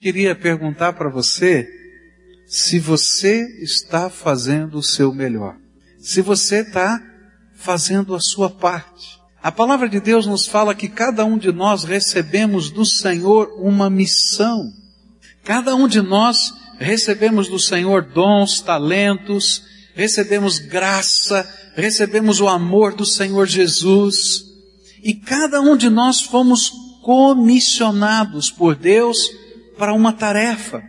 Queria perguntar para você se você está fazendo o seu melhor. Se você está fazendo a sua parte. A palavra de Deus nos fala que cada um de nós recebemos do Senhor uma missão. Cada um de nós recebemos do Senhor dons, talentos, recebemos graça, recebemos o amor do Senhor Jesus. E cada um de nós fomos comissionados por Deus para uma tarefa.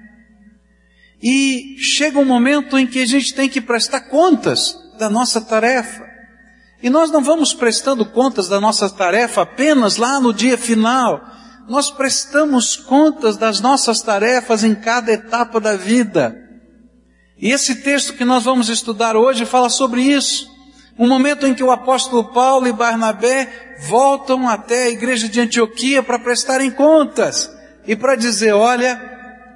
E chega um momento em que a gente tem que prestar contas da nossa tarefa. E nós não vamos prestando contas da nossa tarefa apenas lá no dia final. Nós prestamos contas das nossas tarefas em cada etapa da vida. E esse texto que nós vamos estudar hoje fala sobre isso. Um momento em que o apóstolo Paulo e Barnabé voltam até a igreja de Antioquia para prestarem contas e para dizer, olha,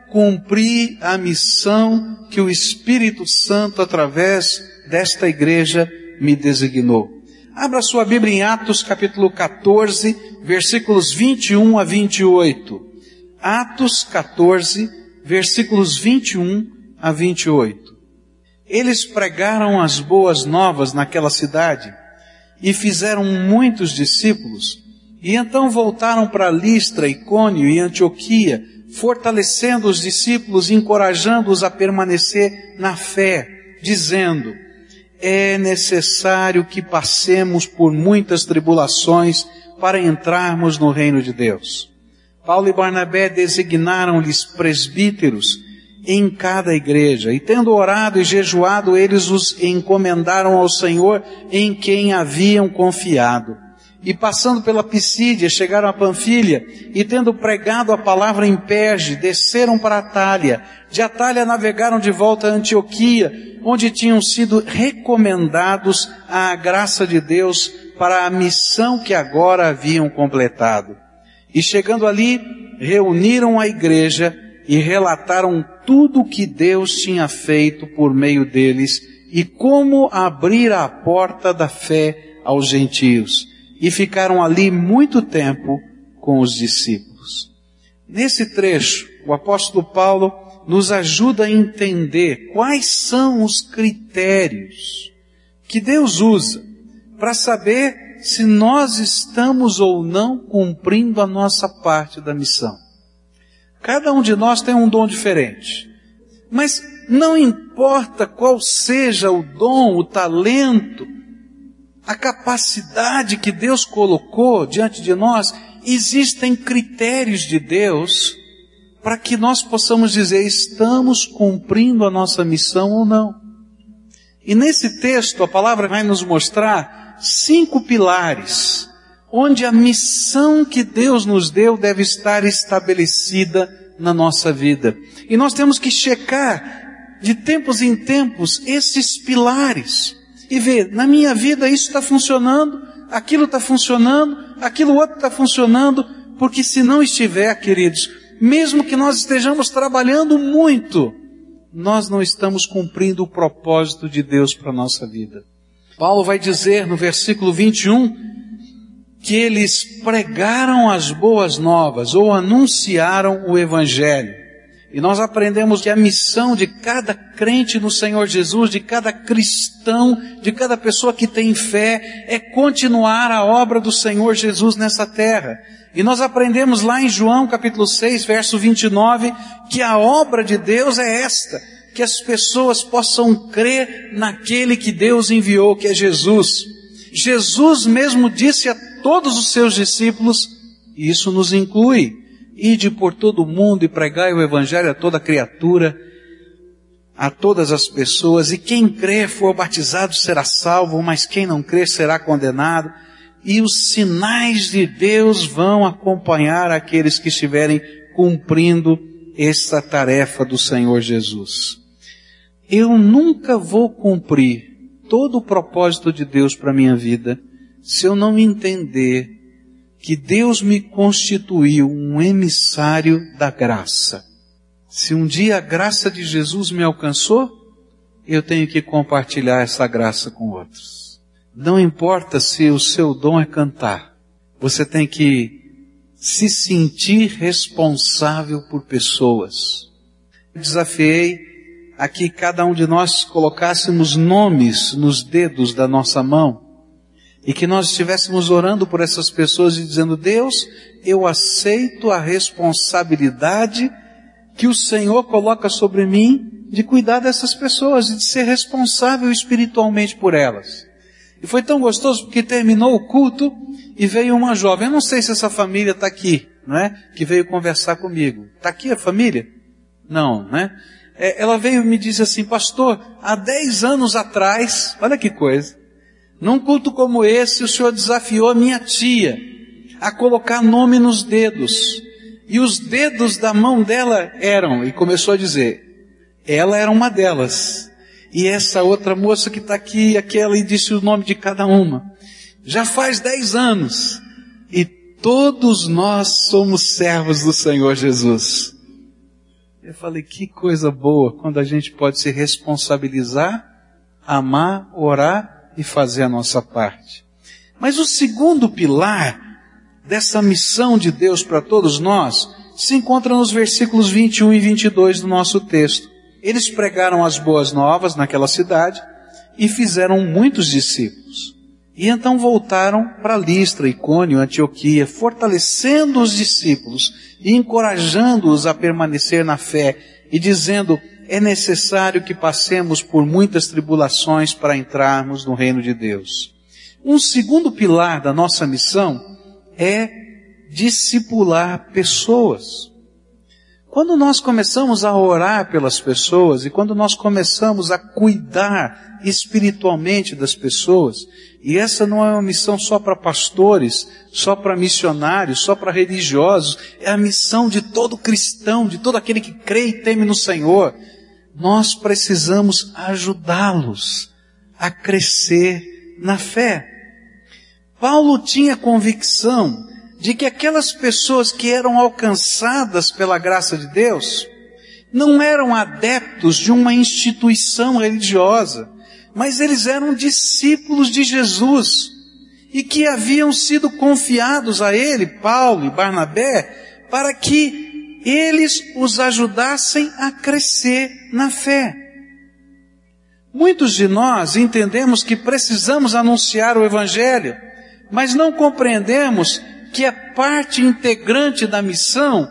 cumpri a missão que o Espírito Santo através desta igreja me designou. Abra sua Bíblia em Atos capítulo 14, versículos 21 a 28. Atos 14, versículos 21 a 28. Eles pregaram as boas novas naquela cidade e fizeram muitos discípulos. E então voltaram para Listra, Icônio e Antioquia, fortalecendo os discípulos, encorajando-os a permanecer na fé, dizendo: é necessário que passemos por muitas tribulações para entrarmos no reino de Deus. Paulo e Barnabé designaram-lhes presbíteros em cada igreja. E tendo orado e jejuado, eles os encomendaram ao Senhor em quem haviam confiado. E passando pela Pisídia, chegaram a Panfilha, e tendo pregado a palavra em Perge, desceram para Atália. De Atália navegaram de volta a Antioquia, onde tinham sido recomendados à graça de Deus para a missão que agora haviam completado. E chegando ali, reuniram a igreja e relataram tudo o que Deus tinha feito por meio deles e como abrir a porta da fé aos gentios. E ficaram ali muito tempo com os discípulos. Nesse trecho, o apóstolo Paulo nos ajuda a entender quais são os critérios que Deus usa para saber se nós estamos ou não cumprindo a nossa parte da missão. Cada um de nós tem um dom diferente. Mas não importa qual seja o dom, o talento, a capacidade que Deus colocou diante de nós, existem critérios de Deus para que nós possamos dizer estamos cumprindo a nossa missão ou não. E nesse texto a palavra vai nos mostrar cinco pilares onde a missão que Deus nos deu deve estar estabelecida na nossa vida. E nós temos que checar de tempos em tempos esses pilares e ver, na minha vida isso está funcionando, aquilo está funcionando, aquilo outro está funcionando, porque se não estiver, queridos, mesmo que nós estejamos trabalhando muito, nós não estamos cumprindo o propósito de Deus para a nossa vida. Paulo vai dizer no versículo 21 que eles pregaram as boas novas ou anunciaram o Evangelho. E nós aprendemos que a missão de cada crente no Senhor Jesus, de cada cristão, de cada pessoa que tem fé, é continuar a obra do Senhor Jesus nessa terra. E nós aprendemos lá em João capítulo 6, verso 29, que a obra de Deus é esta, que as pessoas possam crer naquele que Deus enviou, que é Jesus. Jesus mesmo disse a todos os seus discípulos, e isso nos inclui, ide por todo o mundo e pregai o evangelho a toda criatura, a todas as pessoas, e quem crer for batizado será salvo, mas quem não crer será condenado, e os sinais de Deus vão acompanhar aqueles que estiverem cumprindo esta tarefa do Senhor Jesus. Eu nunca vou cumprir todo o propósito de Deus para minha vida se eu não entender que Deus me constituiu um emissário da graça. Se um dia a graça de Jesus me alcançou, eu tenho que compartilhar essa graça com outros. Não importa se o seu dom é cantar, você tem que se sentir responsável por pessoas. Desafiei a que cada um de nós colocássemos nomes nos dedos da nossa mão e que nós estivéssemos orando por essas pessoas e dizendo: Deus, eu aceito a responsabilidade que o Senhor coloca sobre mim de cuidar dessas pessoas e de ser responsável espiritualmente por elas. E foi tão gostoso porque terminou o culto e veio uma jovem. Eu não sei se essa família está aqui, não é? Que veio conversar comigo. Está aqui a família? Não, né? É, ela veio e me disse assim, pastor, há 10 anos atrás, olha que coisa, num culto como esse, o senhor desafiou a minha tia a colocar nome nos dedos. E os dedos da mão dela eram, e começou a dizer, ela era uma delas. E essa outra moça que está aqui, aquela, e disse o nome de cada uma. Já faz dez anos. E todos nós somos servos do Senhor Jesus. Eu falei, que coisa boa quando a gente pode se responsabilizar, amar, orar e fazer a nossa parte. Mas o segundo pilar dessa missão de Deus para todos nós se encontra nos versículos 21 e 22 do nosso texto. Eles pregaram as boas novas naquela cidade e fizeram muitos discípulos. E então voltaram para Listra, Icônio, Antioquia, fortalecendo os discípulos e encorajando-os a permanecer na fé e dizendo, é necessário que passemos por muitas tribulações para entrarmos no reino de Deus. Um segundo pilar da nossa missão é discipular pessoas. Quando nós começamos a orar pelas pessoas e quando nós começamos a cuidar espiritualmente das pessoas, e essa não é uma missão só para pastores, só para missionários, só para religiosos, é a missão de todo cristão, de todo aquele que crê e teme no Senhor. Nós precisamos ajudá-los a crescer na fé. Paulo tinha convicção de que aquelas pessoas que eram alcançadas pela graça de Deus não eram adeptos de uma instituição religiosa, mas eles eram discípulos de Jesus e que haviam sido confiados a ele, Paulo e Barnabé, para que eles os ajudassem a crescer na fé. Muitos de nós entendemos que precisamos anunciar o Evangelho, mas não compreendemos que é parte integrante da missão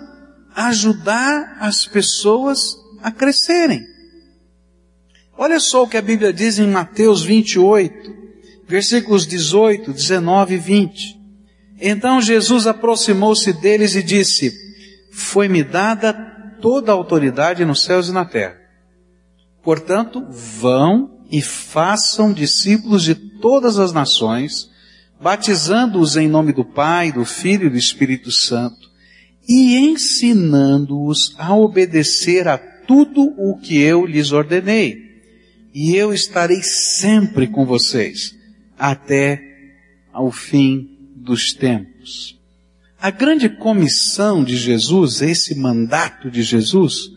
ajudar as pessoas a crescerem. Olha só o que a Bíblia diz em Mateus 28, versículos 18, 19 e 20. Então Jesus aproximou-se deles e disse: Foi-me dada toda a autoridade nos céus e na terra. Portanto, vão e façam discípulos de todas as nações, batizando-os em nome do Pai, do Filho e do Espírito Santo, e ensinando-os a obedecer a tudo o que eu lhes ordenei. E eu estarei sempre com vocês, até ao fim dos tempos. A grande comissão de Jesus, esse mandato de Jesus,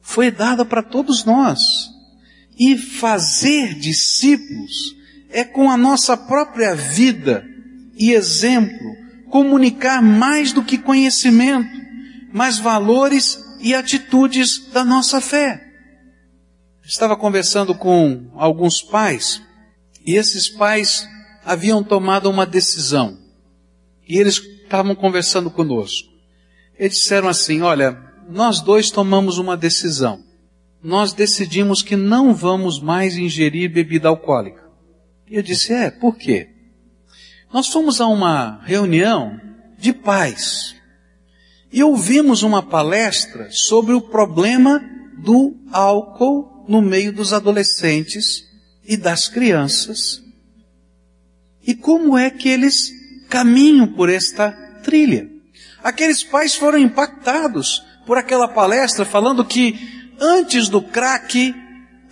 foi dada para todos nós. E fazer discípulos é com a nossa própria vida e exemplo comunicar mais do que conhecimento, mas valores e atitudes da nossa fé. Estava conversando com alguns pais e esses pais haviam tomado uma decisão e eles estavam conversando conosco. Eles disseram assim: Olha, nós dois tomamos uma decisão. Nós decidimos que não vamos mais ingerir bebida alcoólica. E eu disse, é, por quê? Nós fomos a uma reunião de pais e ouvimos uma palestra sobre o problema do álcool no meio dos adolescentes e das crianças e como é que eles caminham por esta trilha. Aqueles pais foram impactados por aquela palestra falando que antes do crack,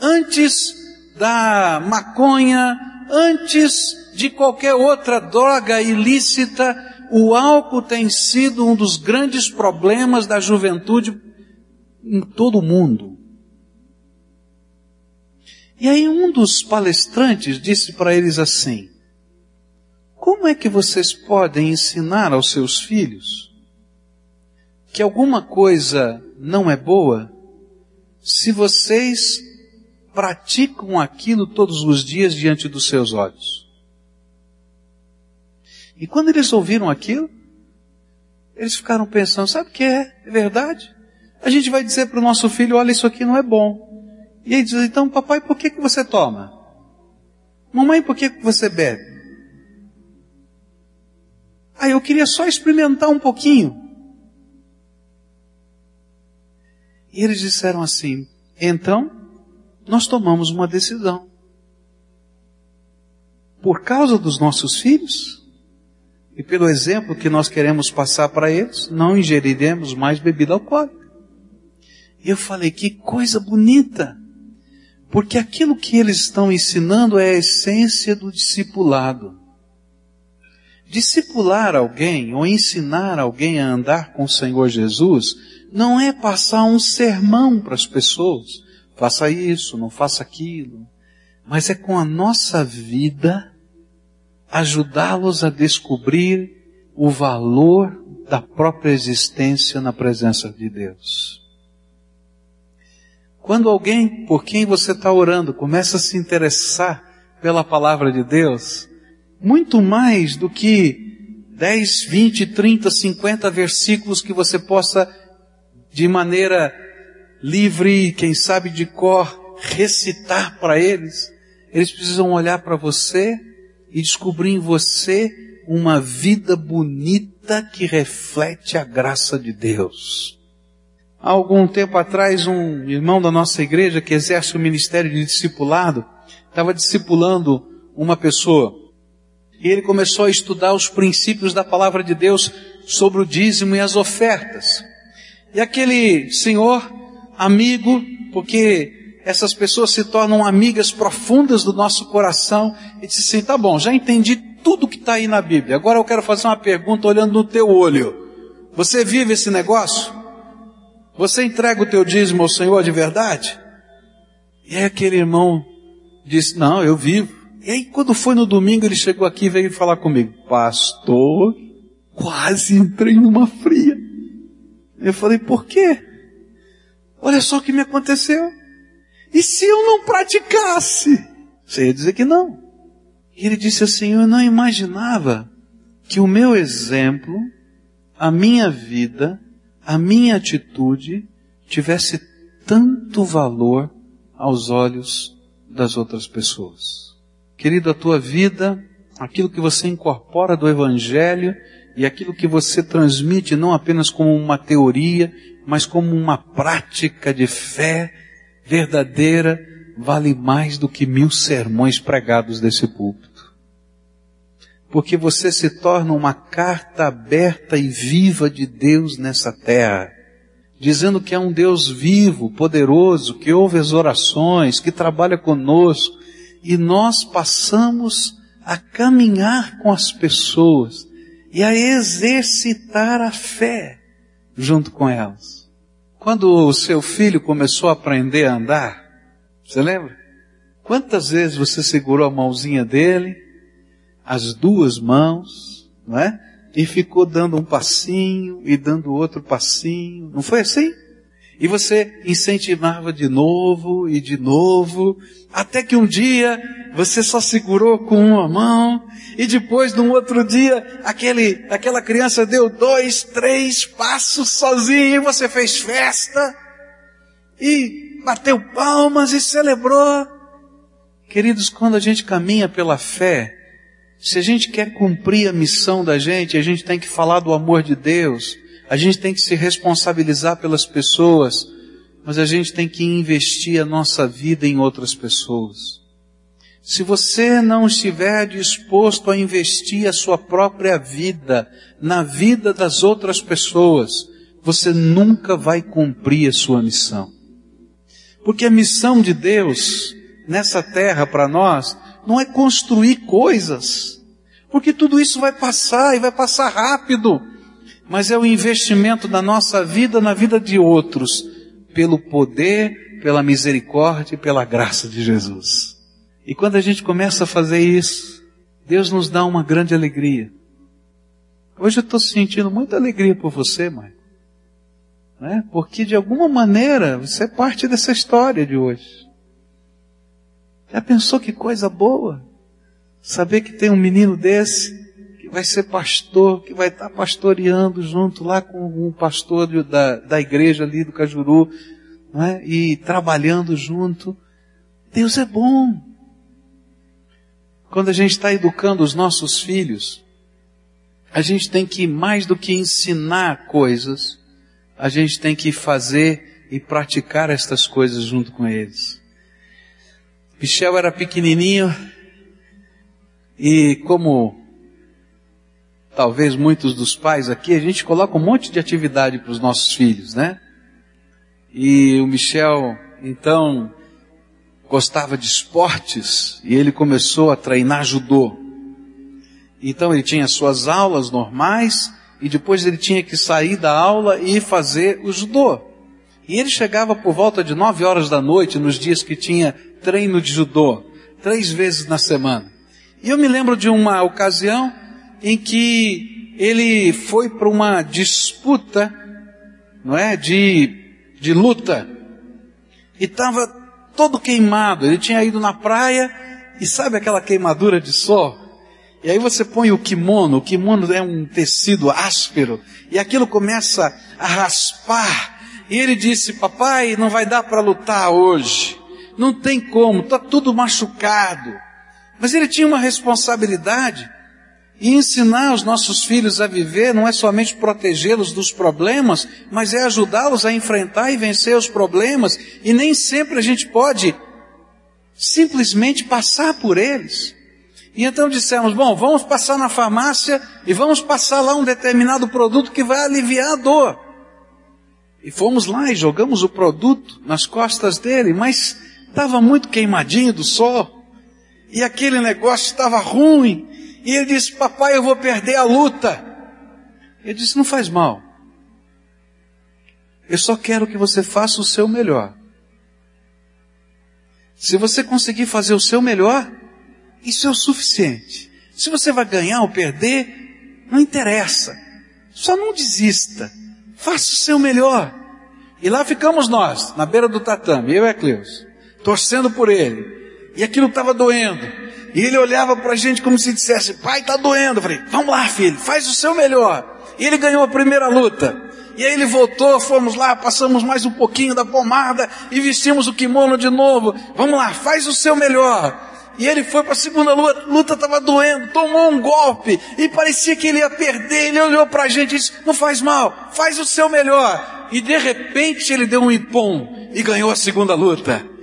antes da maconha, antes de qualquer outra droga ilícita, o álcool tem sido um dos grandes problemas da juventude em todo o mundo. E aí um dos palestrantes disse para eles assim: Como é que vocês podem ensinar aos seus filhos que alguma coisa não é boa se vocês praticam aquilo todos os dias diante dos seus olhos. E quando eles ouviram aquilo, eles ficaram pensando, sabe o que é? É verdade? A gente vai dizer para o nosso filho, olha, isso aqui não é bom. E ele diz, então, papai, por que, que você toma? Mamãe, por que, que você bebe? Ah, eu queria só experimentar um pouquinho. E eles disseram assim, então, nós tomamos uma decisão. Por causa dos nossos filhos, e pelo exemplo que nós queremos passar para eles, não ingeriremos mais bebida alcoólica. E eu falei, que coisa bonita! Porque aquilo que eles estão ensinando é a essência do discipulado. Discipular alguém ou ensinar alguém a andar com o Senhor Jesus não é passar um sermão para as pessoas. Faça isso, não faça aquilo. Mas é com a nossa vida ajudá-los a descobrir o valor da própria existência na presença de Deus. Quando alguém por quem você está orando começa a se interessar pela palavra de Deus, muito mais do que 10, 20, 30, 50 versículos que você possa, de maneira livre, quem sabe de cor, recitar para eles, eles precisam olhar para você e descobrir em você uma vida bonita que reflete a graça de Deus. Há algum tempo atrás, um irmão da nossa igreja que exerce o ministério de discipulado, estava discipulando uma pessoa. E ele começou a estudar os princípios da palavra de Deus sobre o dízimo e as ofertas. E aquele senhor, amigo, porque essas pessoas se tornam amigas profundas do nosso coração e diz assim, tá bom, já entendi tudo que está aí na Bíblia. Agora eu quero fazer uma pergunta olhando no teu olho. Você vive esse negócio? Você entrega o teu dízimo ao Senhor de verdade? E aí aquele irmão disse, não, eu vivo. E aí quando foi no domingo ele chegou aqui e veio falar comigo, pastor, quase entrei numa fria. Eu falei, por quê? Olha só o que me aconteceu. E se eu não praticasse? Você ia dizer que não. E ele disse assim: Eu não imaginava que o meu exemplo, a minha vida, a minha atitude tivesse tanto valor aos olhos das outras pessoas. Querido, a tua vida, aquilo que você incorpora do Evangelho e aquilo que você transmite não apenas como uma teoria, mas como uma prática de fé, verdadeira vale mais do que mil sermões pregados desse púlpito. Porque você se torna uma carta aberta e viva de Deus nessa terra, dizendo que é um Deus vivo, poderoso, que ouve as orações, que trabalha conosco, e nós passamos a caminhar com as pessoas e a exercitar a fé junto com elas. Quando o seu filho começou a aprender a andar, você lembra? Quantas vezes você segurou a mãozinha dele, as duas mãos, não é? E ficou dando um passinho e dando outro passinho. Não foi assim? E você incentivava de novo e de novo, até que um dia você só segurou com uma mão, e depois, num outro dia, aquele, aquela criança deu dois, três passos sozinho, e você fez festa, e bateu palmas e celebrou. Queridos, quando a gente caminha pela fé, se a gente quer cumprir a missão da gente, a gente tem que falar do amor de Deus, a gente tem que se responsabilizar pelas pessoas, mas a gente tem que investir a nossa vida em outras pessoas. Se você não estiver disposto a investir a sua própria vida na vida das outras pessoas, você nunca vai cumprir a sua missão. Porque a missão de Deus nessa terra para nós não é construir coisas, porque tudo isso vai passar e vai passar rápido mas é o investimento da nossa vida na vida de outros, pelo poder, pela misericórdia e pela graça de Jesus. E quando a gente começa a fazer isso, Deus nos dá uma grande alegria. Hoje eu estou sentindo muita alegria por você, mãe. né? Porque de alguma maneira você é parte dessa história de hoje. Já pensou que coisa boa? Saber que tem um menino desse que vai ser pastor, que vai estar pastoreando junto lá com um pastor da, da igreja ali do Cajuru, né? e trabalhando junto. Deus é bom. Quando a gente está educando os nossos filhos, a gente tem que, mais do que ensinar coisas, a gente tem que fazer e praticar estas coisas junto com eles. Michel era pequenininho e como talvez muitos dos pais aqui, a gente coloca um monte de atividade para os nossos filhos, né? E o Michel, então, gostava de esportes e ele começou a treinar judô. Então ele tinha suas aulas normais e depois ele tinha que sair da aula e fazer o judô. E ele chegava por volta de nove horas da noite nos dias que tinha treino de judô, três vezes na semana. E eu me lembro de uma ocasião em que ele foi para uma disputa, não é, de, de luta, e estava todo queimado. Ele tinha ido na praia e sabe aquela queimadura de sol? E aí você põe o kimono, o kimono é um tecido áspero, e aquilo começa a raspar. E ele disse: Papai, não vai dar para lutar hoje. Não tem como, está tudo machucado. Mas ele tinha uma responsabilidade. E ensinar os nossos filhos a viver não é somente protegê-los dos problemas, mas é ajudá-los a enfrentar e vencer os problemas. E nem sempre a gente pode simplesmente passar por eles. E então dissemos, bom, vamos passar na farmácia e vamos passar lá um determinado produto que vai aliviar a dor. E fomos lá e jogamos o produto nas costas dele, mas estava muito queimadinho do sol. E aquele negócio estava ruim. E ele disse, papai, eu vou perder a luta. Ele disse, não faz mal. Eu só quero que você faça o seu melhor. Se você conseguir fazer o seu melhor, isso é o suficiente. Se você vai ganhar ou perder, não interessa. Só não desista. Faça o seu melhor. E lá ficamos nós, na beira do tatame, eu e a Cleus, torcendo por ele. E aquilo estava doendo. E ele olhava para a gente como se dissesse, pai, está doendo. Eu falei, vamos lá, filho, faz o seu melhor. E ele ganhou a primeira luta. E aí ele voltou, fomos lá, passamos mais um pouquinho da pomada e vestimos o kimono de novo. Vamos lá, faz o seu melhor. E ele foi para a segunda luta, luta estava doendo, tomou um golpe e parecia que ele ia perder. Ele olhou para a gente e disse: Não faz mal, faz o seu melhor. E de repente ele deu um ipom e ganhou a segunda luta.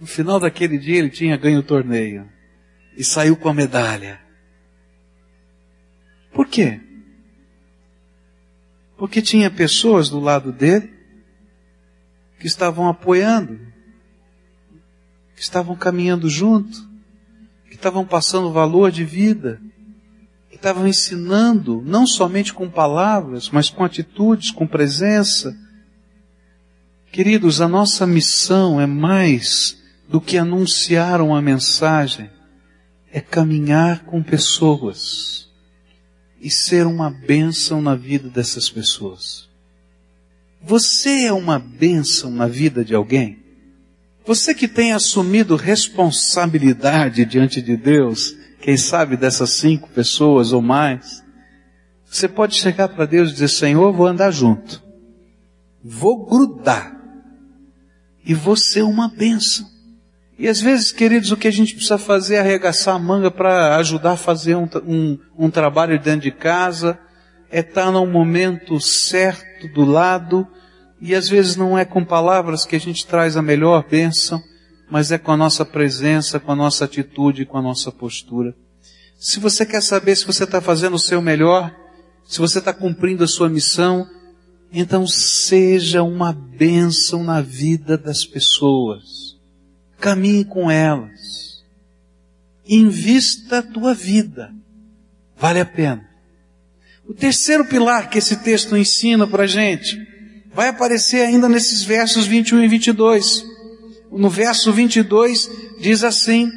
No final daquele dia ele tinha ganho o torneio e saiu com a medalha. Por quê? Porque tinha pessoas do lado dele que estavam apoiando que estavam caminhando junto, que estavam passando valor de vida, que estavam ensinando, não somente com palavras, mas com atitudes, com presença. Queridos, a nossa missão é mais do que anunciar uma mensagem, é caminhar com pessoas e ser uma bênção na vida dessas pessoas. Você é uma bênção na vida de alguém? Você que tem assumido responsabilidade diante de Deus, quem sabe dessas cinco pessoas ou mais, você pode chegar para Deus e dizer, Senhor, vou andar junto. Vou grudar. E vou ser uma bênção. E às vezes, queridos, o que a gente precisa fazer é arregaçar a manga para ajudar a fazer um, um, um trabalho dentro de casa, é estar no momento certo do lado, e às vezes não é com palavras que a gente traz a melhor bênção, mas é com a nossa presença, com a nossa atitude, com a nossa postura. Se você quer saber se você está fazendo o seu melhor, se você está cumprindo a sua missão, então seja uma bênção na vida das pessoas. Caminhe com elas. Invista a tua vida. Vale a pena. O terceiro pilar que esse texto ensina para a gente vai aparecer ainda nesses versos 21 e 22. No verso 22 diz assim,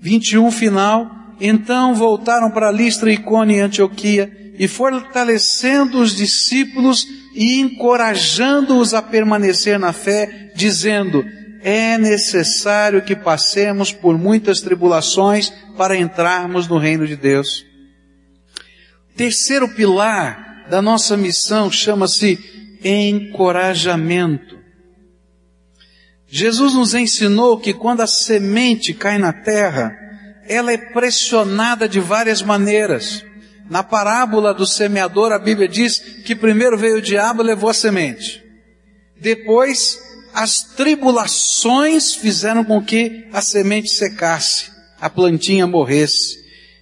21 final, então voltaram para Listra, Icônia e Antioquia e fortalecendo os discípulos e encorajando-os a permanecer na fé, dizendo: é necessário que passemos por muitas tribulações para entrarmos no reino de Deus. Terceiro pilar da nossa missão chama-se encorajamento. Jesus nos ensinou que quando a semente cai na terra, ela é pressionada de várias maneiras. Na parábola do semeador, a Bíblia diz que primeiro veio o diabo e levou a semente. Depois, as tribulações fizeram com que a semente secasse, a plantinha morresse.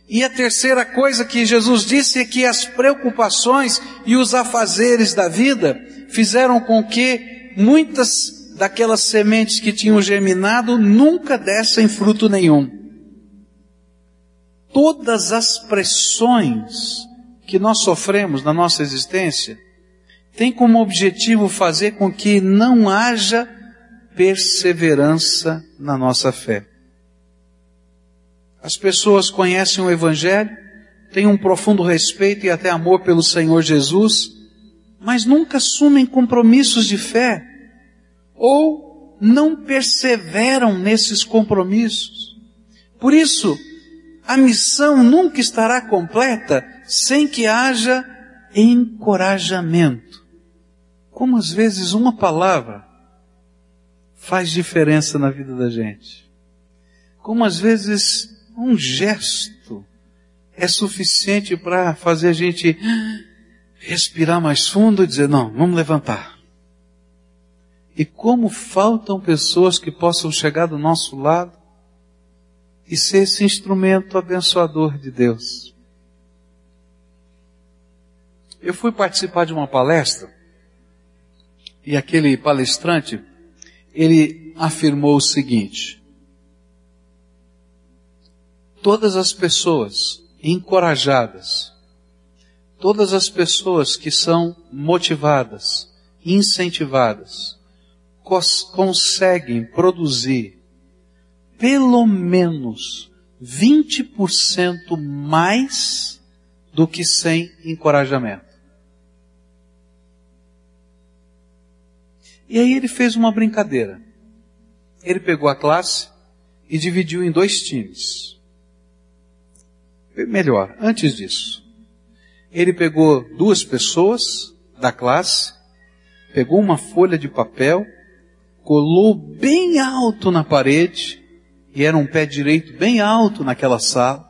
E a terceira coisa que Jesus disse é que as preocupações e os afazeres da vida fizeram com que muitas daquelas sementes que tinham germinado nunca dessem fruto nenhum. Todas as pressões que nós sofremos na nossa existência têm como objetivo fazer com que não haja perseverança na nossa fé. As pessoas conhecem o Evangelho, têm um profundo respeito e até amor pelo Senhor Jesus, mas nunca assumem compromissos de fé ou não perseveram nesses compromissos. Por isso, a missão nunca estará completa sem que haja encorajamento. Como às vezes uma palavra faz diferença na vida da gente. Como às vezes um gesto é suficiente para fazer a gente respirar mais fundo e dizer, não, vamos levantar. E como faltam pessoas que possam chegar do nosso lado e ser esse instrumento abençoador de Deus. Eu fui participar de uma palestra e aquele palestrante, ele afirmou o seguinte: todas as pessoas encorajadas, todas as pessoas que são motivadas, incentivadas, cons conseguem produzir pelo menos 20% mais do que sem encorajamento. E aí ele fez uma brincadeira. Ele pegou a classe e dividiu em dois times. Melhor, antes disso, ele pegou duas pessoas da classe, pegou uma folha de papel colou bem alto na parede, e era um pé direito bem alto naquela sala.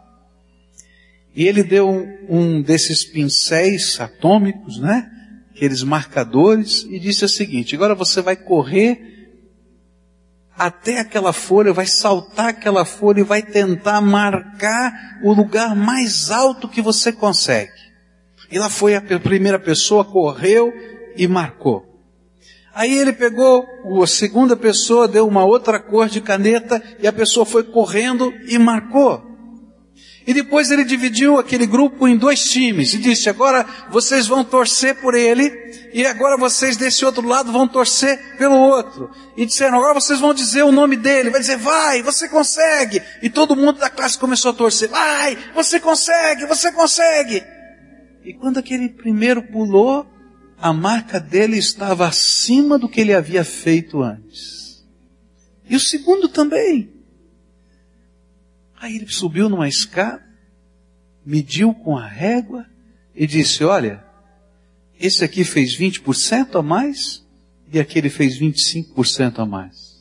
E ele deu um, desses pincéis atômicos, né? Aqueles marcadores, e disse o seguinte: agora você vai correr até aquela folha, vai saltar aquela folha e vai tentar marcar o lugar mais alto que você consegue. E lá foi a primeira pessoa, correu e marcou. Aí ele pegou, a segunda pessoa deu uma outra cor de caneta e a pessoa foi correndo e marcou. E depois ele dividiu aquele grupo em dois times e disse: agora vocês vão torcer por ele e agora vocês desse outro lado vão torcer pelo outro. E disseram: agora vocês vão dizer o nome dele. Vai dizer: vai, você consegue. E todo mundo da classe começou a torcer: vai, você consegue, você consegue. E quando aquele primeiro pulou, a marca dele estava acima do que ele havia feito antes. E o segundo também. Aí ele subiu numa escada, mediu com a régua e disse: Olha, esse aqui fez 20% a mais e aquele fez 25% a mais.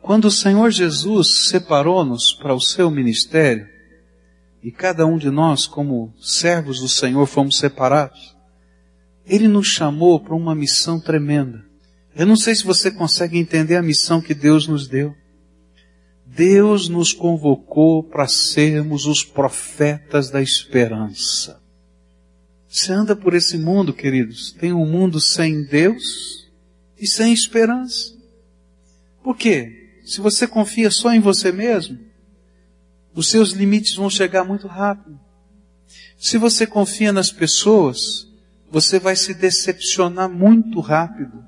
Quando o Senhor Jesus separou-nos para o seu ministério, e cada um de nós, como servos do Senhor, fomos separados, ele nos chamou para uma missão tremenda. Eu não sei se você consegue entender a missão que Deus nos deu. Deus nos convocou para sermos os profetas da esperança. Você anda por esse mundo, queridos, tem um mundo sem Deus e sem esperança. Por quê? Se você confia só em você mesmo, os seus limites vão chegar muito rápido. Se você confia nas pessoas, você vai se decepcionar muito rápido.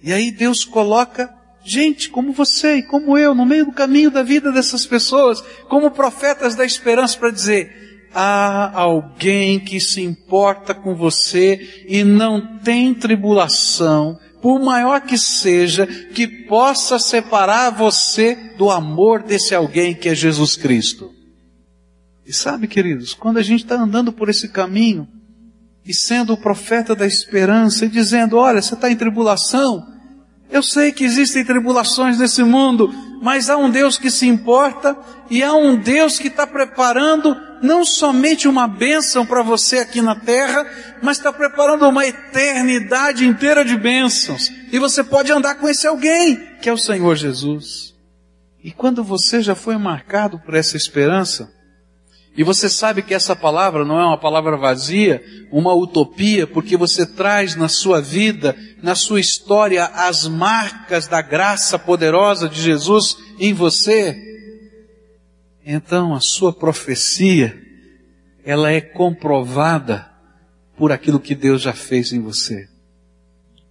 E aí Deus coloca gente como você e como eu no meio do caminho da vida dessas pessoas, como profetas da esperança para dizer: há alguém que se importa com você e não tem tribulação, por maior que seja, que possa separar você do amor desse alguém que é Jesus Cristo. E sabe, queridos, quando a gente está andando por esse caminho e sendo o profeta da esperança e dizendo: Olha, você está em tribulação, eu sei que existem tribulações nesse mundo, mas há um Deus que se importa e há um Deus que está preparando não somente uma bênção para você aqui na terra, mas está preparando uma eternidade inteira de bênçãos. E você pode andar com esse alguém, que é o Senhor Jesus. E quando você já foi marcado por essa esperança, e você sabe que essa palavra não é uma palavra vazia, uma utopia, porque você traz na sua vida, na sua história, as marcas da graça poderosa de Jesus em você. Então a sua profecia, ela é comprovada por aquilo que Deus já fez em você.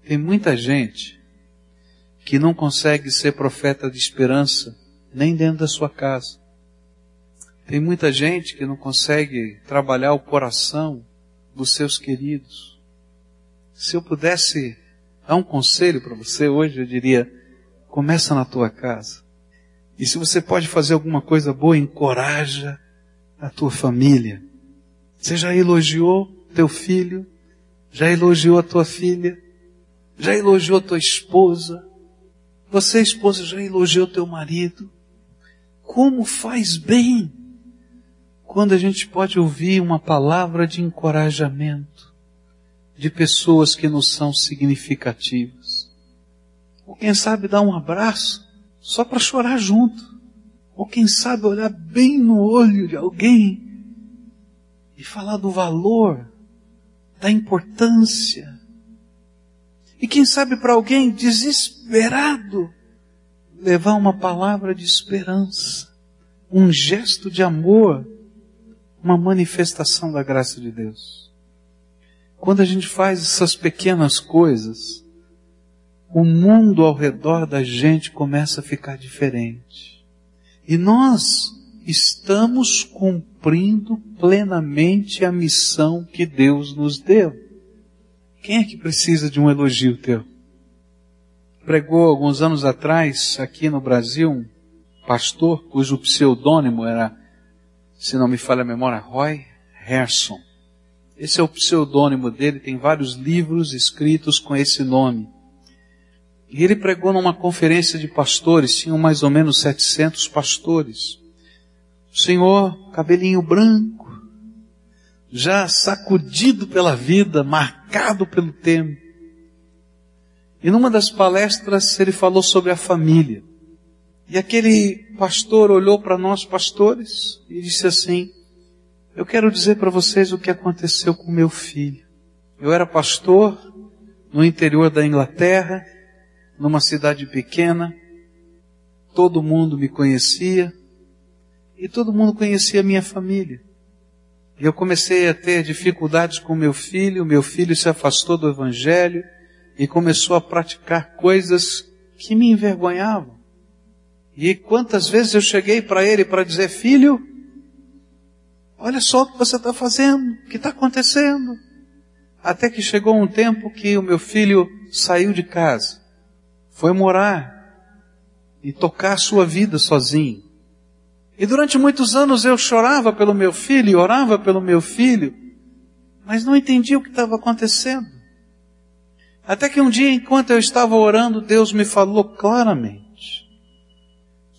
Tem muita gente que não consegue ser profeta de esperança nem dentro da sua casa. Tem muita gente que não consegue trabalhar o coração dos seus queridos. Se eu pudesse dar um conselho para você hoje, eu diria: começa na tua casa. E se você pode fazer alguma coisa boa, encoraja a tua família. Você já elogiou teu filho? Já elogiou a tua filha? Já elogiou a tua esposa? Você, esposa, já elogiou teu marido? Como faz bem quando a gente pode ouvir uma palavra de encorajamento de pessoas que nos são significativas. Ou quem sabe dar um abraço só para chorar junto. Ou quem sabe olhar bem no olho de alguém e falar do valor, da importância. E quem sabe para alguém desesperado levar uma palavra de esperança, um gesto de amor uma manifestação da graça de Deus. Quando a gente faz essas pequenas coisas, o mundo ao redor da gente começa a ficar diferente. E nós estamos cumprindo plenamente a missão que Deus nos deu. Quem é que precisa de um elogio teu? Pregou alguns anos atrás, aqui no Brasil, um pastor cujo pseudônimo era se não me falha a memória, Roy Herson. Esse é o pseudônimo dele, tem vários livros escritos com esse nome. E ele pregou numa conferência de pastores, tinham mais ou menos 700 pastores. O senhor, cabelinho branco, já sacudido pela vida, marcado pelo tempo. E numa das palestras ele falou sobre a família. E aquele pastor olhou para nós pastores e disse assim: Eu quero dizer para vocês o que aconteceu com meu filho. Eu era pastor no interior da Inglaterra, numa cidade pequena. Todo mundo me conhecia e todo mundo conhecia minha família. E eu comecei a ter dificuldades com meu filho, meu filho se afastou do evangelho e começou a praticar coisas que me envergonhavam. E quantas vezes eu cheguei para ele para dizer, filho, olha só o que você está fazendo, o que está acontecendo. Até que chegou um tempo que o meu filho saiu de casa, foi morar e tocar a sua vida sozinho. E durante muitos anos eu chorava pelo meu filho, orava pelo meu filho, mas não entendia o que estava acontecendo. Até que um dia, enquanto eu estava orando, Deus me falou claramente.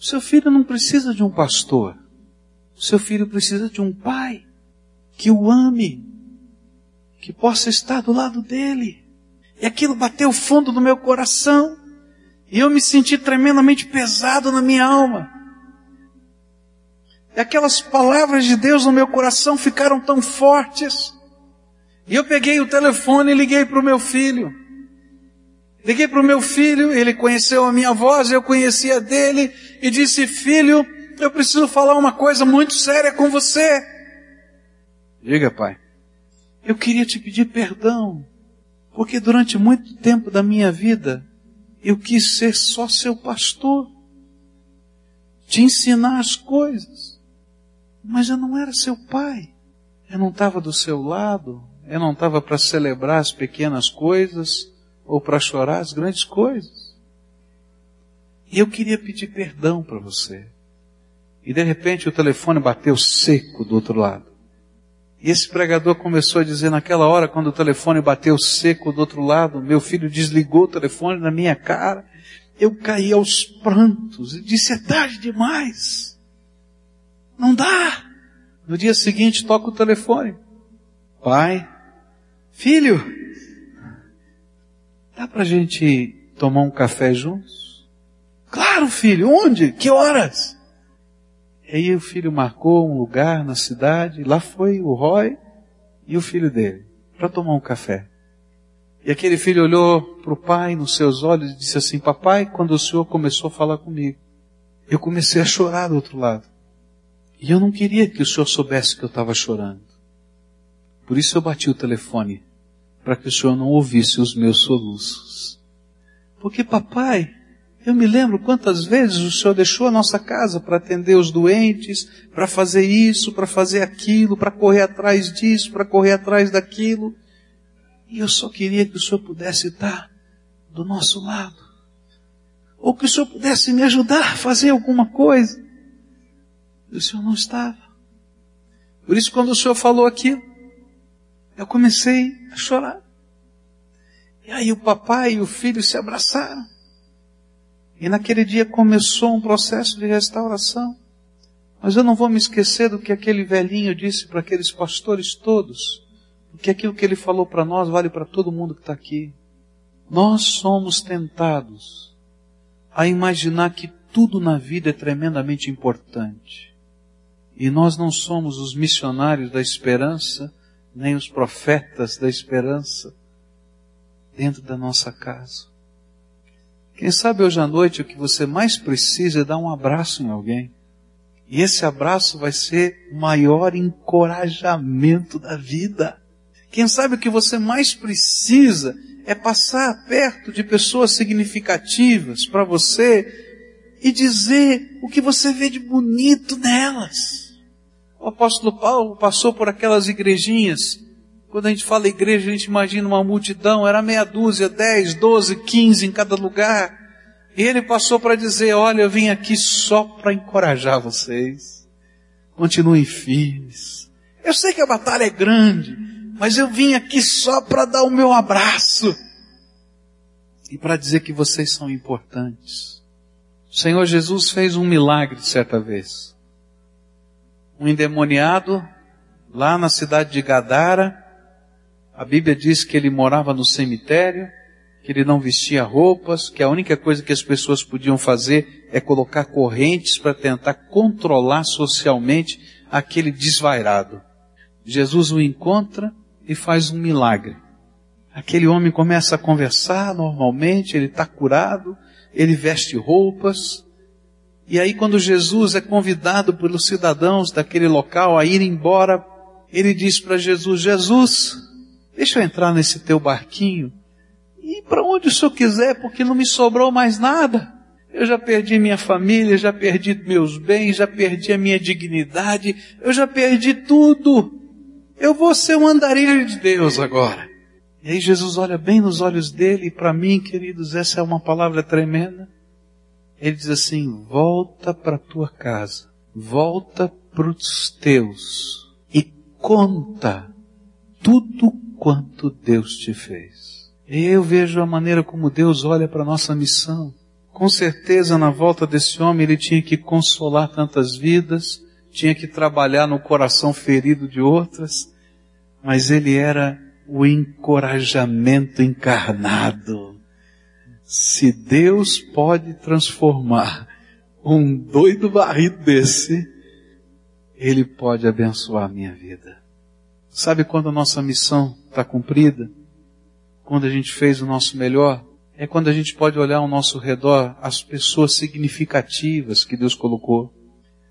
O seu filho não precisa de um pastor. O seu filho precisa de um pai que o ame, que possa estar do lado dele. E aquilo bateu fundo no meu coração. E eu me senti tremendamente pesado na minha alma. E aquelas palavras de Deus no meu coração ficaram tão fortes. E eu peguei o telefone e liguei para o meu filho. Liguei para o meu filho, ele conheceu a minha voz, eu conhecia dele, e disse: Filho, eu preciso falar uma coisa muito séria com você. Diga, pai. Eu queria te pedir perdão, porque durante muito tempo da minha vida eu quis ser só seu pastor, te ensinar as coisas, mas eu não era seu pai. Eu não estava do seu lado, eu não estava para celebrar as pequenas coisas ou para chorar as grandes coisas. E eu queria pedir perdão para você. E de repente o telefone bateu seco do outro lado. E esse pregador começou a dizer naquela hora, quando o telefone bateu seco do outro lado, meu filho desligou o telefone na minha cara. Eu caí aos prantos e disse, é tarde demais. Não dá. No dia seguinte toca o telefone. Pai, filho, dá pra gente tomar um café juntos? Claro, filho, onde? Que horas? E aí o filho marcou um lugar na cidade, lá foi o Roy e o filho dele, para tomar um café. E aquele filho olhou para o pai nos seus olhos e disse assim, papai, quando o senhor começou a falar comigo, eu comecei a chorar do outro lado. E eu não queria que o senhor soubesse que eu estava chorando. Por isso eu bati o telefone, para que o senhor não ouvisse os meus soluços. Porque papai, eu me lembro quantas vezes o Senhor deixou a nossa casa para atender os doentes, para fazer isso, para fazer aquilo, para correr atrás disso, para correr atrás daquilo. E eu só queria que o Senhor pudesse estar do nosso lado. Ou que o Senhor pudesse me ajudar a fazer alguma coisa. E o Senhor não estava. Por isso, quando o Senhor falou aquilo, eu comecei a chorar. E aí o papai e o filho se abraçaram. E naquele dia começou um processo de restauração. Mas eu não vou me esquecer do que aquele velhinho disse para aqueles pastores todos, porque aquilo que ele falou para nós vale para todo mundo que está aqui. Nós somos tentados a imaginar que tudo na vida é tremendamente importante. E nós não somos os missionários da esperança, nem os profetas da esperança dentro da nossa casa. Quem sabe hoje à noite o que você mais precisa é dar um abraço em alguém. E esse abraço vai ser o maior encorajamento da vida. Quem sabe o que você mais precisa é passar perto de pessoas significativas para você e dizer o que você vê de bonito nelas. O apóstolo Paulo passou por aquelas igrejinhas quando a gente fala igreja, a gente imagina uma multidão, era meia dúzia, dez, doze, quinze em cada lugar. E ele passou para dizer, olha, eu vim aqui só para encorajar vocês. Continuem firmes. Eu sei que a batalha é grande, mas eu vim aqui só para dar o meu abraço. E para dizer que vocês são importantes. O Senhor Jesus fez um milagre certa vez. Um endemoniado, lá na cidade de Gadara, a Bíblia diz que ele morava no cemitério, que ele não vestia roupas, que a única coisa que as pessoas podiam fazer é colocar correntes para tentar controlar socialmente aquele desvairado. Jesus o encontra e faz um milagre. Aquele homem começa a conversar normalmente, ele está curado, ele veste roupas, e aí quando Jesus é convidado pelos cidadãos daquele local a ir embora, ele diz para Jesus, Jesus, Deixa eu entrar nesse teu barquinho e para onde o senhor quiser, porque não me sobrou mais nada. Eu já perdi minha família, já perdi meus bens, já perdi a minha dignidade, eu já perdi tudo. Eu vou ser um andarilho de Deus agora. E aí Jesus olha bem nos olhos dele, e para mim, queridos, essa é uma palavra tremenda. Ele diz assim: volta para tua casa, volta para os teus e conta tudo quanto Deus te fez. Eu vejo a maneira como Deus olha para nossa missão. Com certeza, na volta desse homem, ele tinha que consolar tantas vidas, tinha que trabalhar no coração ferido de outras, mas ele era o encorajamento encarnado. Se Deus pode transformar um doido barrido desse, Ele pode abençoar a minha vida. Sabe quando a nossa missão está cumprida? Quando a gente fez o nosso melhor? É quando a gente pode olhar ao nosso redor as pessoas significativas que Deus colocou.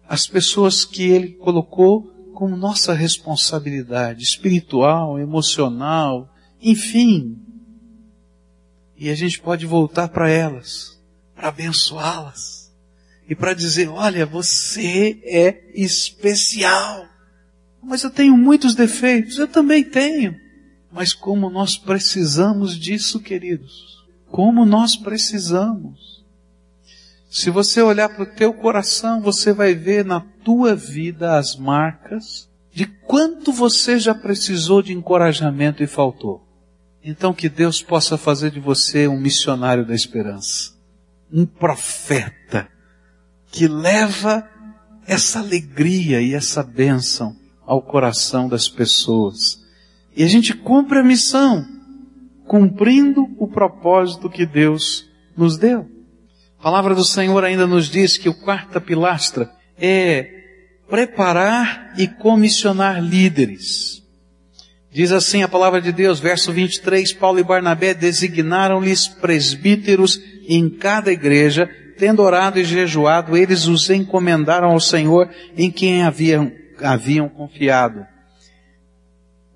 As pessoas que Ele colocou como nossa responsabilidade espiritual, emocional, enfim. E a gente pode voltar para elas, para abençoá-las. E para dizer, olha, você é especial. Mas eu tenho muitos defeitos. Eu também tenho. Mas como nós precisamos disso, queridos. Como nós precisamos. Se você olhar para o teu coração, você vai ver na tua vida as marcas de quanto você já precisou de encorajamento e faltou. Então que Deus possa fazer de você um missionário da esperança, um profeta que leva essa alegria e essa bênção ao coração das pessoas. E a gente cumpre a missão, cumprindo o propósito que Deus nos deu. A palavra do Senhor ainda nos diz que o quarta pilastra é preparar e comissionar líderes. Diz assim a palavra de Deus, verso 23, Paulo e Barnabé designaram-lhes presbíteros em cada igreja, tendo orado e jejuado, eles os encomendaram ao Senhor em quem haviam, haviam confiado.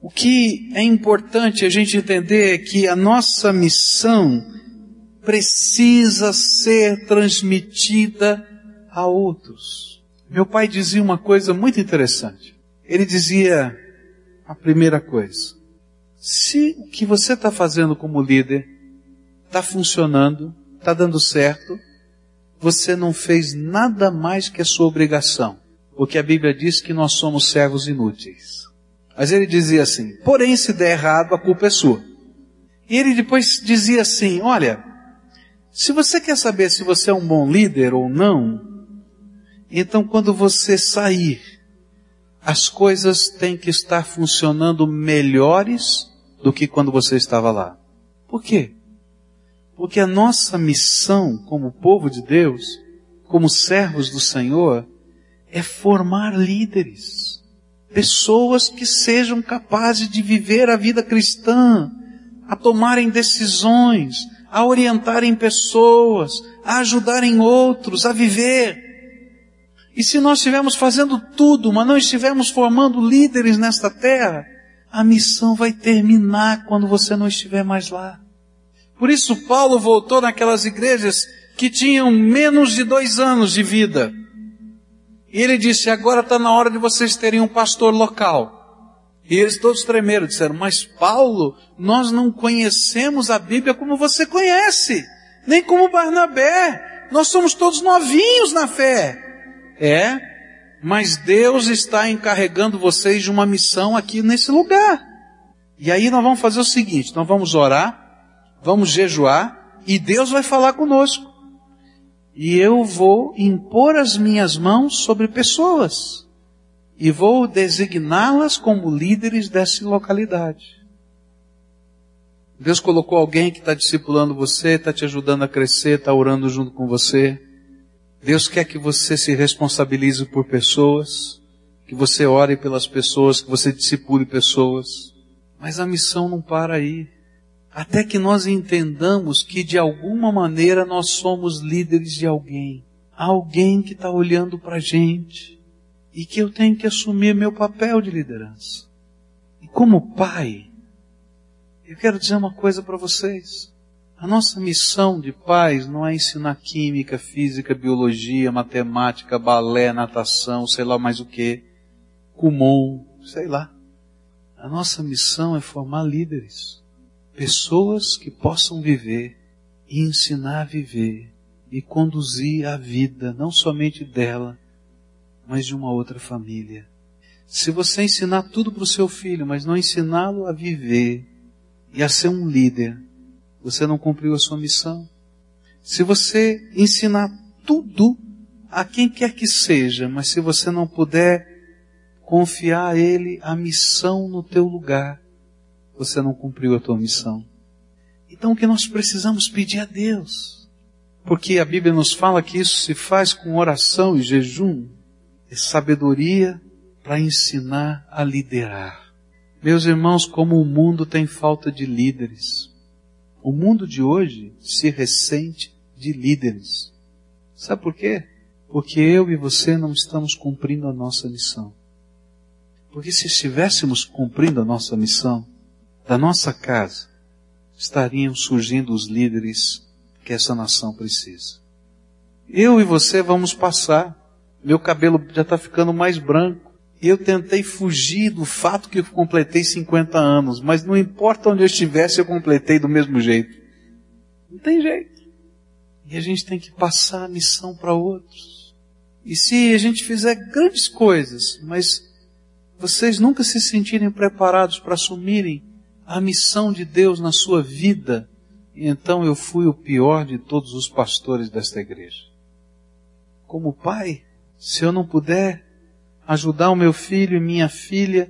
O que é importante a gente entender é que a nossa missão precisa ser transmitida a outros. Meu pai dizia uma coisa muito interessante. Ele dizia a primeira coisa: se o que você está fazendo como líder está funcionando, está dando certo, você não fez nada mais que a sua obrigação. Porque a Bíblia diz que nós somos servos inúteis. Mas ele dizia assim, porém se der errado, a culpa é sua. E ele depois dizia assim, olha, se você quer saber se você é um bom líder ou não, então quando você sair, as coisas têm que estar funcionando melhores do que quando você estava lá. Por quê? Porque a nossa missão como povo de Deus, como servos do Senhor, é formar líderes pessoas que sejam capazes de viver a vida cristã, a tomarem decisões, a orientarem pessoas, a ajudarem outros a viver. E se nós estivermos fazendo tudo, mas não estivermos formando líderes nesta terra, a missão vai terminar quando você não estiver mais lá. Por isso Paulo voltou naquelas igrejas que tinham menos de dois anos de vida. E ele disse, agora está na hora de vocês terem um pastor local. E eles todos tremeram, disseram, mas Paulo, nós não conhecemos a Bíblia como você conhece, nem como Barnabé. Nós somos todos novinhos na fé. É, mas Deus está encarregando vocês de uma missão aqui nesse lugar. E aí nós vamos fazer o seguinte, nós vamos orar, vamos jejuar, e Deus vai falar conosco e eu vou impor as minhas mãos sobre pessoas e vou designá-las como líderes dessa localidade. Deus colocou alguém que está discipulando você, está te ajudando a crescer, está orando junto com você. Deus quer que você se responsabilize por pessoas, que você ore pelas pessoas, que você discipule pessoas. Mas a missão não para aí até que nós entendamos que de alguma maneira nós somos líderes de alguém. Alguém que está olhando para a gente e que eu tenho que assumir meu papel de liderança. E como pai, eu quero dizer uma coisa para vocês. A nossa missão de pais não é ensinar química, física, biologia, matemática, balé, natação, sei lá mais o que, comum, sei lá. A nossa missão é formar líderes pessoas que possam viver e ensinar a viver e conduzir a vida, não somente dela, mas de uma outra família. Se você ensinar tudo para o seu filho, mas não ensiná-lo a viver e a ser um líder, você não cumpriu a sua missão. Se você ensinar tudo a quem quer que seja, mas se você não puder confiar a ele a missão no teu lugar, você não cumpriu a tua missão. Então o que nós precisamos pedir a Deus? Porque a Bíblia nos fala que isso se faz com oração e jejum, é sabedoria para ensinar a liderar. Meus irmãos, como o mundo tem falta de líderes. O mundo de hoje se ressente de líderes. Sabe por quê? Porque eu e você não estamos cumprindo a nossa missão. Porque se estivéssemos cumprindo a nossa missão, da nossa casa, estariam surgindo os líderes que essa nação precisa. Eu e você vamos passar. Meu cabelo já está ficando mais branco. Eu tentei fugir do fato que eu completei 50 anos, mas não importa onde eu estivesse, eu completei do mesmo jeito. Não tem jeito. E a gente tem que passar a missão para outros. E se a gente fizer grandes coisas, mas vocês nunca se sentirem preparados para assumirem a missão de Deus na sua vida, então eu fui o pior de todos os pastores desta igreja. Como pai, se eu não puder ajudar o meu filho e minha filha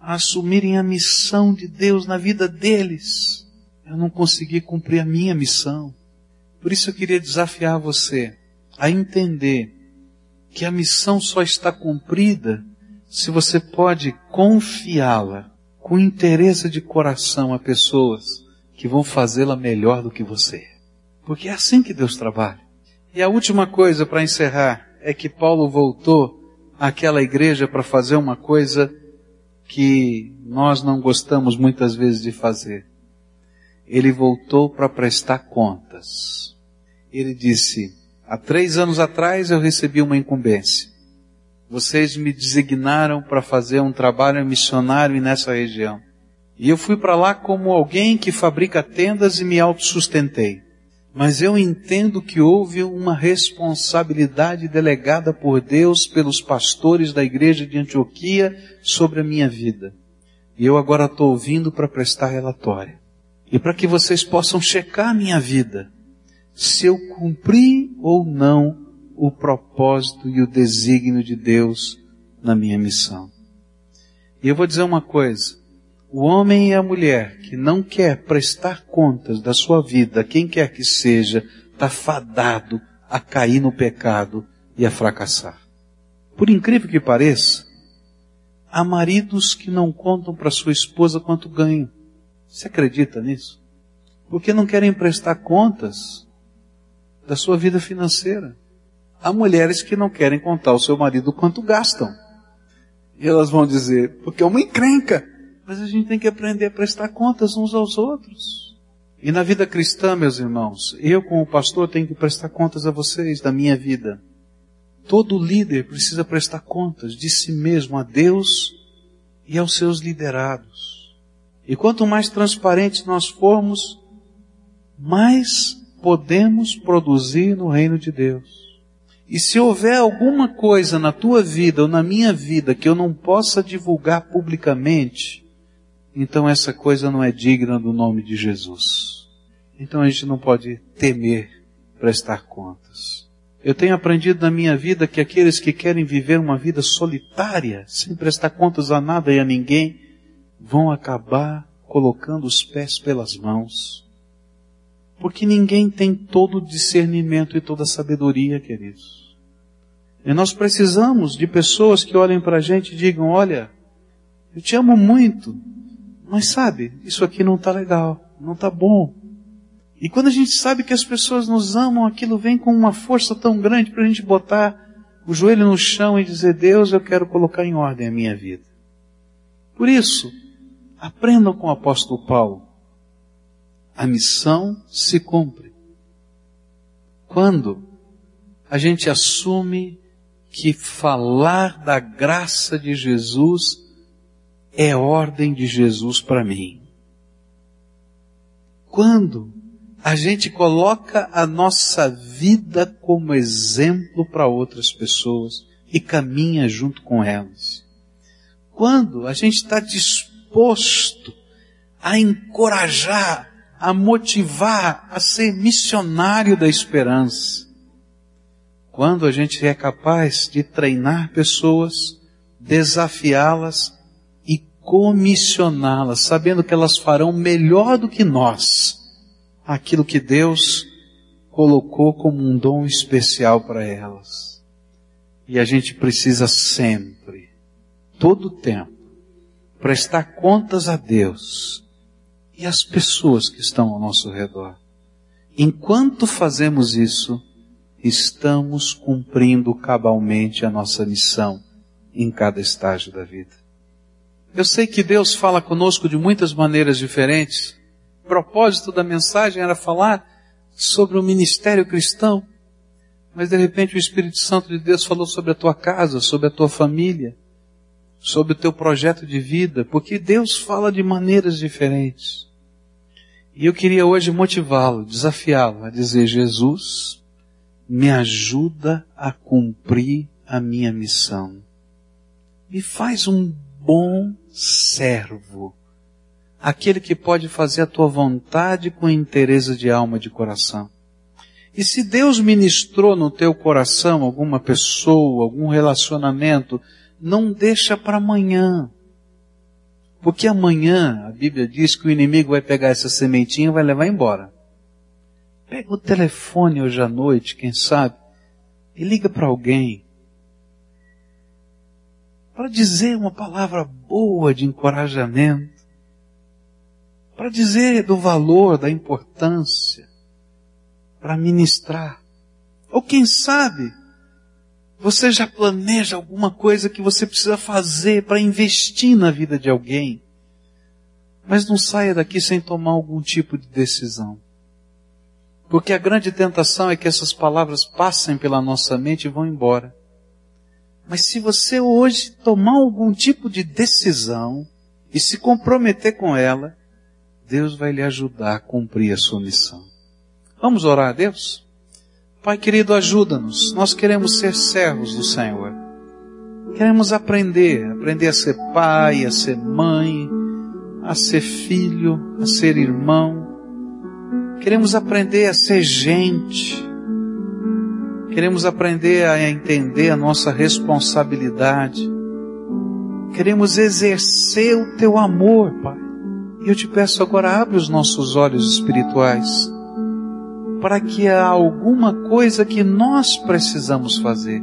a assumirem a missão de Deus na vida deles, eu não consegui cumprir a minha missão. Por isso eu queria desafiar você a entender que a missão só está cumprida se você pode confiá-la com interesse de coração a pessoas que vão fazê-la melhor do que você. Porque é assim que Deus trabalha. E a última coisa para encerrar é que Paulo voltou àquela igreja para fazer uma coisa que nós não gostamos muitas vezes de fazer. Ele voltou para prestar contas. Ele disse, há três anos atrás eu recebi uma incumbência. Vocês me designaram para fazer um trabalho missionário nessa região. E eu fui para lá como alguém que fabrica tendas e me autossustentei. Mas eu entendo que houve uma responsabilidade delegada por Deus pelos pastores da igreja de Antioquia sobre a minha vida. E eu agora estou ouvindo para prestar relatório. E para que vocês possam checar a minha vida, se eu cumpri ou não o propósito e o desígnio de Deus na minha missão. E eu vou dizer uma coisa, o homem e a mulher que não quer prestar contas da sua vida, quem quer que seja, está fadado a cair no pecado e a fracassar. Por incrível que pareça, há maridos que não contam para sua esposa quanto ganham. Você acredita nisso? Porque não querem prestar contas da sua vida financeira. Há mulheres que não querem contar ao seu marido quanto gastam. E elas vão dizer, porque é uma encrenca. Mas a gente tem que aprender a prestar contas uns aos outros. E na vida cristã, meus irmãos, eu como pastor tenho que prestar contas a vocês da minha vida. Todo líder precisa prestar contas de si mesmo a Deus e aos seus liderados. E quanto mais transparentes nós formos, mais podemos produzir no reino de Deus. E se houver alguma coisa na tua vida ou na minha vida que eu não possa divulgar publicamente, então essa coisa não é digna do nome de Jesus. Então a gente não pode temer prestar contas. Eu tenho aprendido na minha vida que aqueles que querem viver uma vida solitária, sem prestar contas a nada e a ninguém, vão acabar colocando os pés pelas mãos. Porque ninguém tem todo o discernimento e toda a sabedoria, queridos. E nós precisamos de pessoas que olhem para a gente e digam, olha, eu te amo muito, mas sabe, isso aqui não está legal, não está bom. E quando a gente sabe que as pessoas nos amam, aquilo vem com uma força tão grande para a gente botar o joelho no chão e dizer, Deus, eu quero colocar em ordem a minha vida. Por isso, aprendam com o apóstolo Paulo. A missão se cumpre. Quando a gente assume que falar da graça de Jesus é ordem de Jesus para mim. Quando a gente coloca a nossa vida como exemplo para outras pessoas e caminha junto com elas. Quando a gente está disposto a encorajar, a motivar, a ser missionário da esperança. Quando a gente é capaz de treinar pessoas, desafiá-las comissioná-las, sabendo que elas farão melhor do que nós aquilo que Deus colocou como um dom especial para elas. E a gente precisa sempre, todo o tempo, prestar contas a Deus e às pessoas que estão ao nosso redor. Enquanto fazemos isso, estamos cumprindo cabalmente a nossa missão em cada estágio da vida. Eu sei que Deus fala conosco de muitas maneiras diferentes. O propósito da mensagem era falar sobre o ministério cristão. Mas de repente o Espírito Santo de Deus falou sobre a tua casa, sobre a tua família. sobre o teu projeto de vida, porque Deus fala de maneiras diferentes. E eu queria hoje motivá-lo, desafiá-lo a dizer: Jesus, me ajuda a cumprir a minha missão. Me faz um bom servo, aquele que pode fazer a tua vontade com interesse de alma e de coração. E se Deus ministrou no teu coração alguma pessoa, algum relacionamento, não deixa para amanhã. Porque amanhã, a Bíblia diz que o inimigo vai pegar essa sementinha e vai levar embora. Pega o telefone hoje à noite, quem sabe, e liga para alguém. Para dizer uma palavra boa de encorajamento. Para dizer do valor, da importância. Para ministrar. Ou quem sabe, você já planeja alguma coisa que você precisa fazer para investir na vida de alguém. Mas não saia daqui sem tomar algum tipo de decisão. Porque a grande tentação é que essas palavras passem pela nossa mente e vão embora. Mas se você hoje tomar algum tipo de decisão e se comprometer com ela, Deus vai lhe ajudar a cumprir a sua missão. Vamos orar a Deus? Pai querido, ajuda-nos. Nós queremos ser servos do Senhor. Queremos aprender, aprender a ser pai, a ser mãe, a ser filho, a ser irmão. Queremos aprender a ser gente. Queremos aprender a entender a nossa responsabilidade. Queremos exercer o teu amor, Pai. E eu te peço agora, abre os nossos olhos espirituais para que alguma coisa que nós precisamos fazer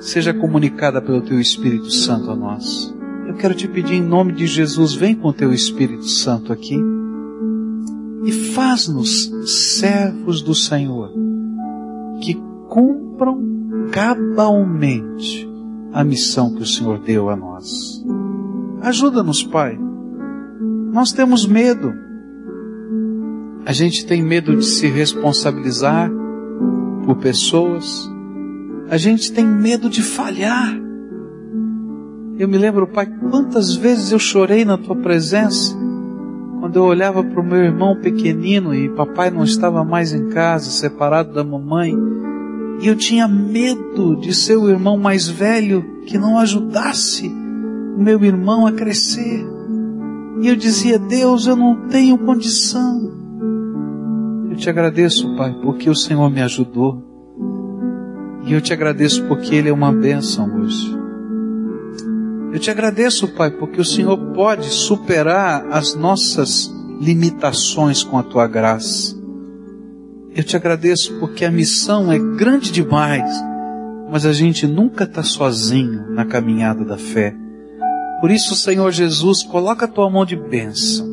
seja comunicada pelo Teu Espírito Santo a nós. Eu quero te pedir em nome de Jesus, vem com o Teu Espírito Santo aqui e faz-nos servos do Senhor que cumpram cabalmente a missão que o Senhor deu a nós. Ajuda-nos, Pai. Nós temos medo a gente tem medo de se responsabilizar por pessoas. A gente tem medo de falhar. Eu me lembro, Pai, quantas vezes eu chorei na tua presença quando eu olhava para o meu irmão pequenino e papai não estava mais em casa, separado da mamãe, e eu tinha medo de ser o irmão mais velho que não ajudasse o meu irmão a crescer. E eu dizia, Deus, eu não tenho condição te agradeço, Pai, porque o Senhor me ajudou. E eu te agradeço porque Ele é uma bênção hoje. Eu te agradeço, Pai, porque o Senhor pode superar as nossas limitações com a tua graça. Eu te agradeço porque a missão é grande demais, mas a gente nunca está sozinho na caminhada da fé. Por isso, Senhor Jesus, coloca a tua mão de bênção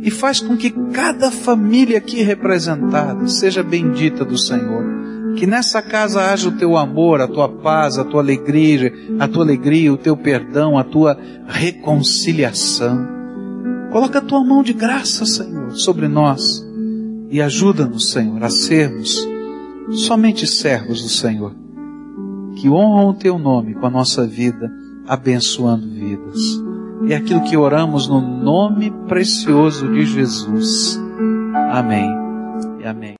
e faz com que cada família aqui representada seja bendita do Senhor. Que nessa casa haja o teu amor, a tua paz, a tua alegria, a tua alegria, o teu perdão, a tua reconciliação. Coloca a tua mão de graça, Senhor, sobre nós e ajuda-nos, Senhor, a sermos somente servos do Senhor, que honram o teu nome com a nossa vida, abençoando vidas é aquilo que oramos no nome precioso de Jesus. Amém. E amém.